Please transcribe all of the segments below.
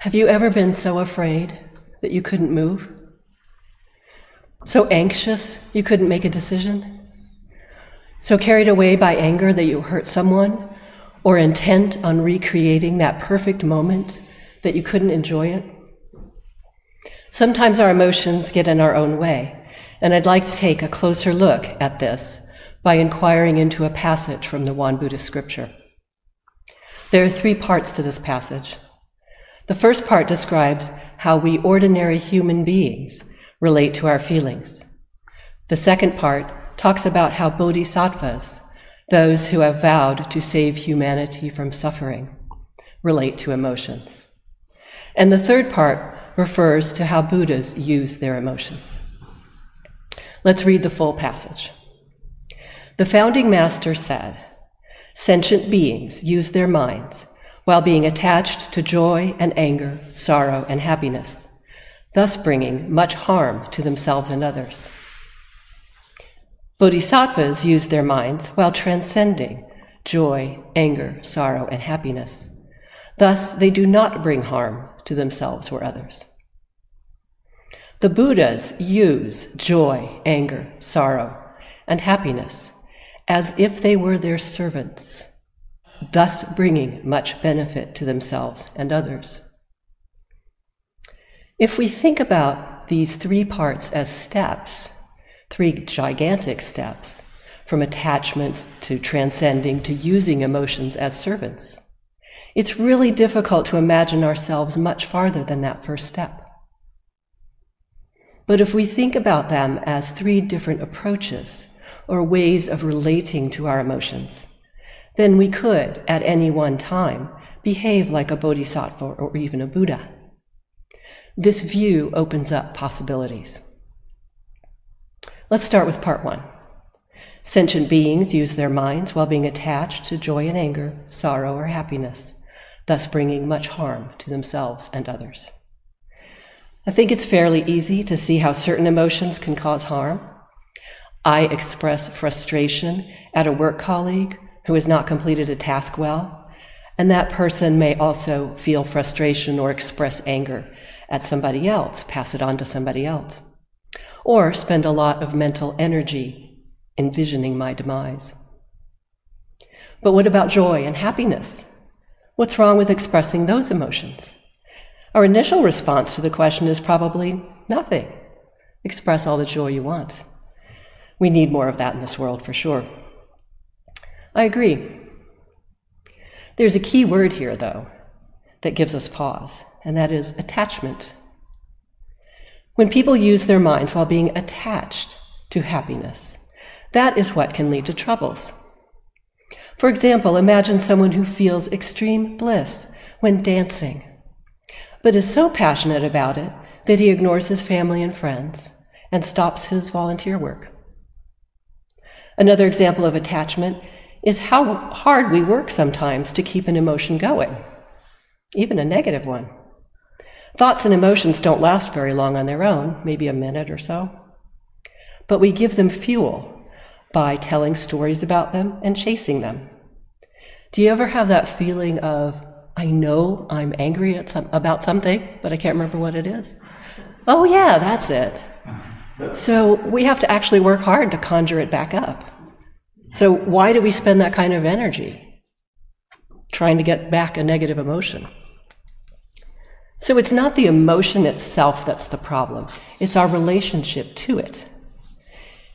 Have you ever been so afraid that you couldn't move? So anxious you couldn't make a decision? So carried away by anger that you hurt someone? Or intent on recreating that perfect moment that you couldn't enjoy it? Sometimes our emotions get in our own way, and I'd like to take a closer look at this by inquiring into a passage from the Won Buddhist scripture. There are three parts to this passage. The first part describes how we ordinary human beings relate to our feelings. The second part talks about how bodhisattvas, those who have vowed to save humanity from suffering, relate to emotions. And the third part refers to how Buddhas use their emotions. Let's read the full passage. The founding master said, Sentient beings use their minds while being attached to joy and anger, sorrow and happiness, thus bringing much harm to themselves and others. Bodhisattvas use their minds while transcending joy, anger, sorrow, and happiness. Thus, they do not bring harm to themselves or others. The Buddhas use joy, anger, sorrow, and happiness as if they were their servants thus bringing much benefit to themselves and others. If we think about these three parts as steps, three gigantic steps, from attachment to transcending to using emotions as servants, it's really difficult to imagine ourselves much farther than that first step. But if we think about them as three different approaches or ways of relating to our emotions, then we could, at any one time, behave like a bodhisattva or even a Buddha. This view opens up possibilities. Let's start with part one. Sentient beings use their minds while being attached to joy and anger, sorrow or happiness, thus bringing much harm to themselves and others. I think it's fairly easy to see how certain emotions can cause harm. I express frustration at a work colleague who has not completed a task well. And that person may also feel frustration or express anger at somebody else, pass it on to somebody else, or spend a lot of mental energy envisioning my demise. But what about joy and happiness? What's wrong with expressing those emotions? Our initial response to the question is probably nothing. Express all the joy you want. We need more of that in this world for sure. I agree. There's a key word here, though, that gives us pause, and that is attachment. When people use their minds while being attached to happiness, that is what can lead to troubles. For example, imagine someone who feels extreme bliss when dancing, but is so passionate about it that he ignores his family and friends and stops his volunteer work. Another example of attachment is how hard we work sometimes to keep an emotion going, even a negative one. Thoughts and emotions don't last very long on their own, maybe a minute or so. But we give them fuel by telling stories about them and chasing them. Do you ever have that feeling of, I know I'm angry some, about something, but I can't remember what it is? Oh, yeah, that's it. So we have to actually work hard to conjure it back up. So, why do we spend that kind of energy trying to get back a negative emotion? So, it's not the emotion itself that's the problem, it's our relationship to it.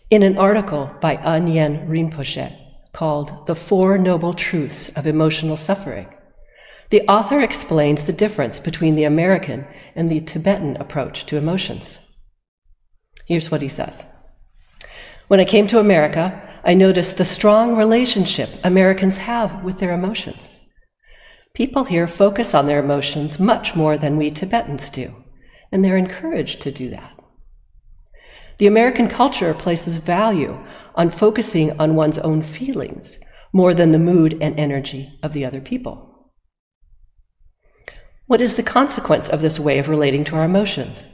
In an article by Yen Rinpoche called The Four Noble Truths of Emotional Suffering, the author explains the difference between the American and the Tibetan approach to emotions. Here's what he says When I came to America, I noticed the strong relationship Americans have with their emotions. People here focus on their emotions much more than we Tibetans do, and they're encouraged to do that. The American culture places value on focusing on one's own feelings more than the mood and energy of the other people. What is the consequence of this way of relating to our emotions?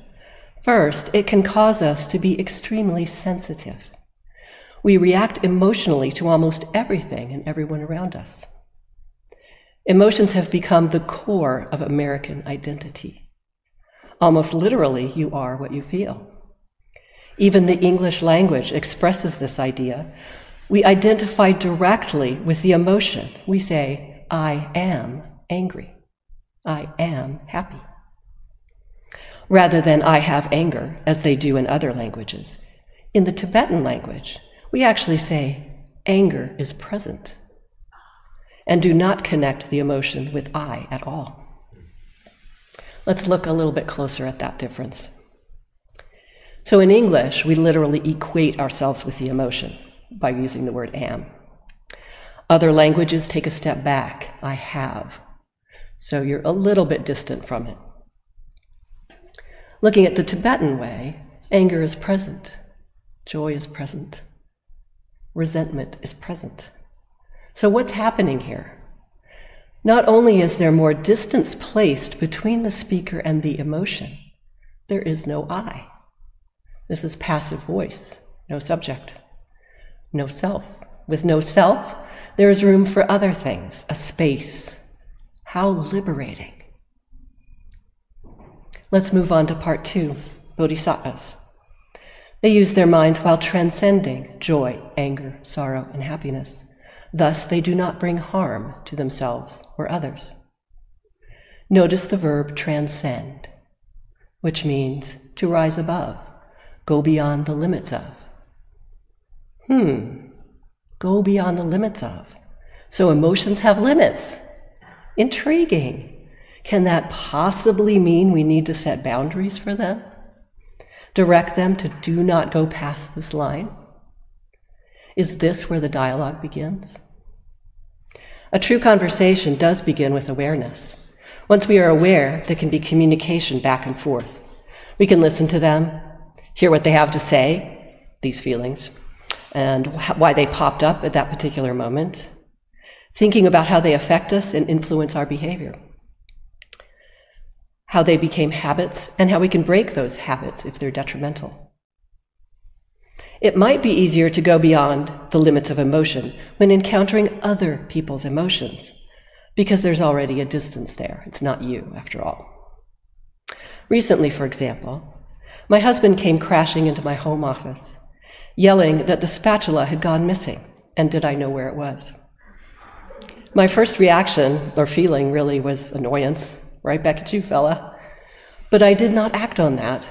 First, it can cause us to be extremely sensitive. We react emotionally to almost everything and everyone around us. Emotions have become the core of American identity. Almost literally, you are what you feel. Even the English language expresses this idea. We identify directly with the emotion. We say, I am angry. I am happy. Rather than I have anger, as they do in other languages. In the Tibetan language, we actually say, anger is present, and do not connect the emotion with I at all. Let's look a little bit closer at that difference. So in English, we literally equate ourselves with the emotion by using the word am. Other languages take a step back. I have. So you're a little bit distant from it. Looking at the Tibetan way, anger is present, joy is present, resentment is present. So, what's happening here? Not only is there more distance placed between the speaker and the emotion, there is no I. This is passive voice, no subject, no self. With no self, there is room for other things, a space. How liberating. Let's move on to part two Bodhisattvas. They use their minds while transcending joy, anger, sorrow, and happiness. Thus, they do not bring harm to themselves or others. Notice the verb transcend, which means to rise above, go beyond the limits of. Hmm, go beyond the limits of. So emotions have limits. Intriguing. Can that possibly mean we need to set boundaries for them? Direct them to do not go past this line? Is this where the dialogue begins? A true conversation does begin with awareness. Once we are aware, there can be communication back and forth. We can listen to them, hear what they have to say, these feelings, and why they popped up at that particular moment, thinking about how they affect us and influence our behavior how they became habits, and how we can break those habits if they're detrimental. It might be easier to go beyond the limits of emotion when encountering other people's emotions, because there's already a distance there. It's not you, after all. Recently, for example, my husband came crashing into my home office, yelling that the spatula had gone missing, and did I know where it was? My first reaction or feeling really was annoyance right back at you, fella. But I did not act on that.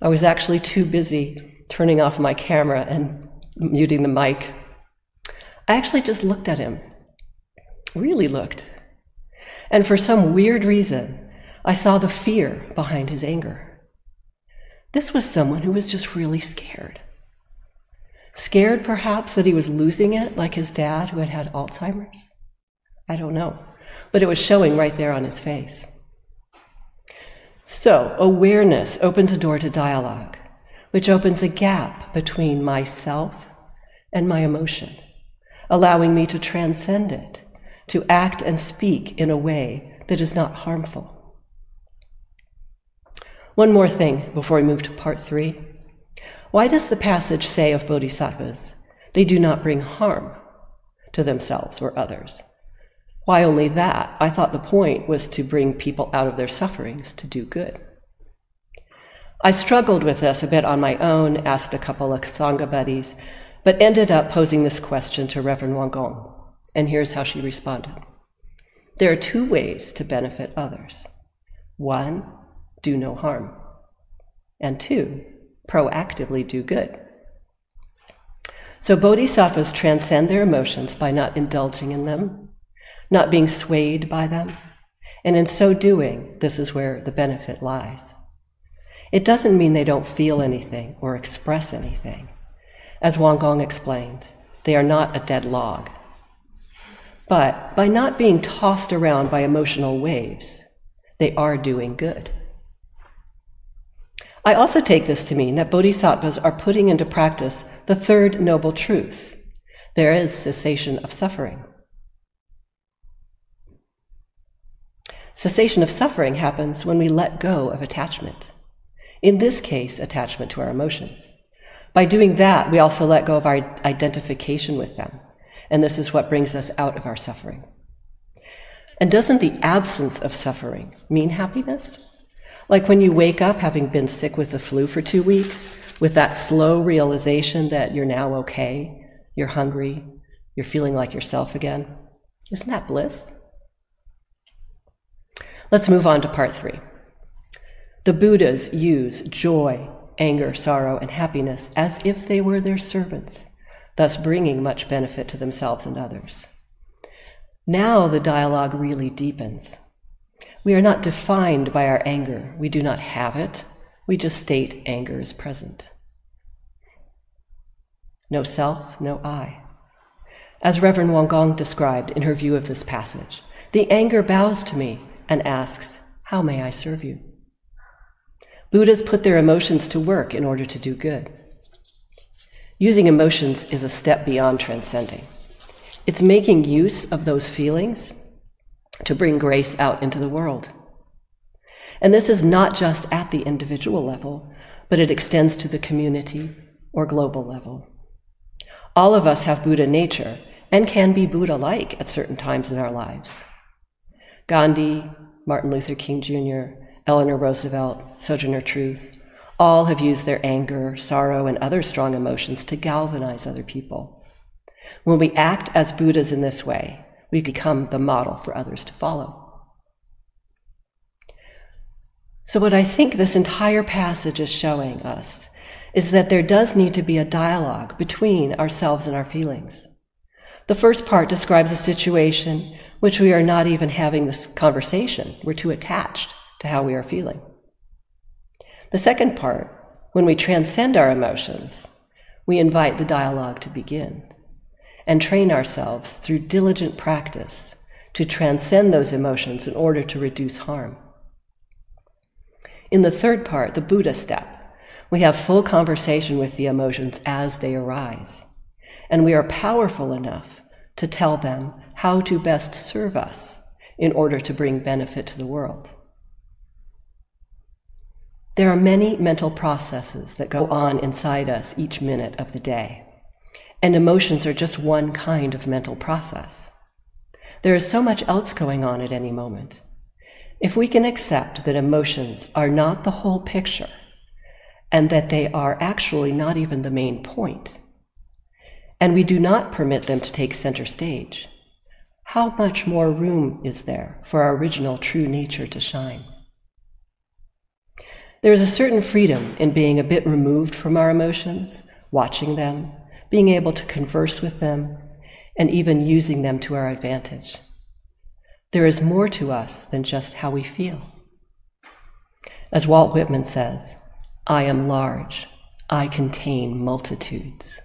I was actually too busy turning off my camera and muting the mic. I actually just looked at him, really looked. And for some weird reason, I saw the fear behind his anger. This was someone who was just really scared. Scared, perhaps, that he was losing it like his dad who had had Alzheimer's? I don't know. But it was showing right there on his face. So, awareness opens a door to dialogue, which opens a gap between myself and my emotion, allowing me to transcend it, to act and speak in a way that is not harmful. One more thing before we move to part three. Why does the passage say of bodhisattvas, they do not bring harm to themselves or others? Why only that? I thought the point was to bring people out of their sufferings to do good. I struggled with this a bit on my own, asked a couple of Sangha buddies, but ended up posing this question to Reverend Wongong. And here's how she responded There are two ways to benefit others one, do no harm, and two, proactively do good. So bodhisattvas transcend their emotions by not indulging in them, not being swayed by them. And in so doing, this is where the benefit lies. It doesn't mean they don't feel anything or express anything. As Wongong explained, they are not a dead log. But by not being tossed around by emotional waves, they are doing good. I also take this to mean that bodhisattvas are putting into practice the third noble truth there is cessation of suffering. Cessation of suffering happens when we let go of attachment. In this case, attachment to our emotions. By doing that, we also let go of our identification with them. And this is what brings us out of our suffering. And doesn't the absence of suffering mean happiness? Like when you wake up having been sick with the flu for two weeks, with that slow realization that you're now okay, you're hungry, you're feeling like yourself again. Isn't that bliss? Let's move on to part three. The Buddhas use joy, anger, sorrow, and happiness as if they were their servants, thus bringing much benefit to themselves and others. Now the dialogue really deepens. We are not defined by our anger. We do not have it. We just state anger is present. No self, no I. As Reverend Wonkong described in her view of this passage, the anger bows to me and asks, How may I serve you? Buddhas put their emotions to work in order to do good. Using emotions is a step beyond transcending. It's making use of those feelings to bring grace out into the world. And this is not just at the individual level, but it extends to the community or global level. All of us have Buddha nature and can be Buddha like at certain times in our lives. Gandhi, Martin Luther King Jr., Eleanor Roosevelt, Sojourner Truth, all have used their anger, sorrow, and other strong emotions to galvanize other people. When we act as Buddhas in this way, we become the model for others to follow. So, what I think this entire passage is showing us is that there does need to be a dialogue between ourselves and our feelings. The first part describes a situation which we are not even having this conversation. We're too attached to how we are feeling. The second part, when we transcend our emotions, we invite the dialogue to begin and train ourselves through diligent practice to transcend those emotions in order to reduce harm. In the third part, the Buddha step, we have full conversation with the emotions as they arise, and we are powerful enough to tell them how to best serve us in order to bring benefit to the world. There are many mental processes that go on inside us each minute of the day, and emotions are just one kind of mental process. There is so much else going on at any moment. If we can accept that emotions are not the whole picture and that they are actually not even the main point, and we do not permit them to take center stage, how much more room is there for our original true nature to shine? There is a certain freedom in being a bit removed from our emotions, watching them, being able to converse with them, and even using them to our advantage. There is more to us than just how we feel. As Walt Whitman says, I am large, I contain multitudes.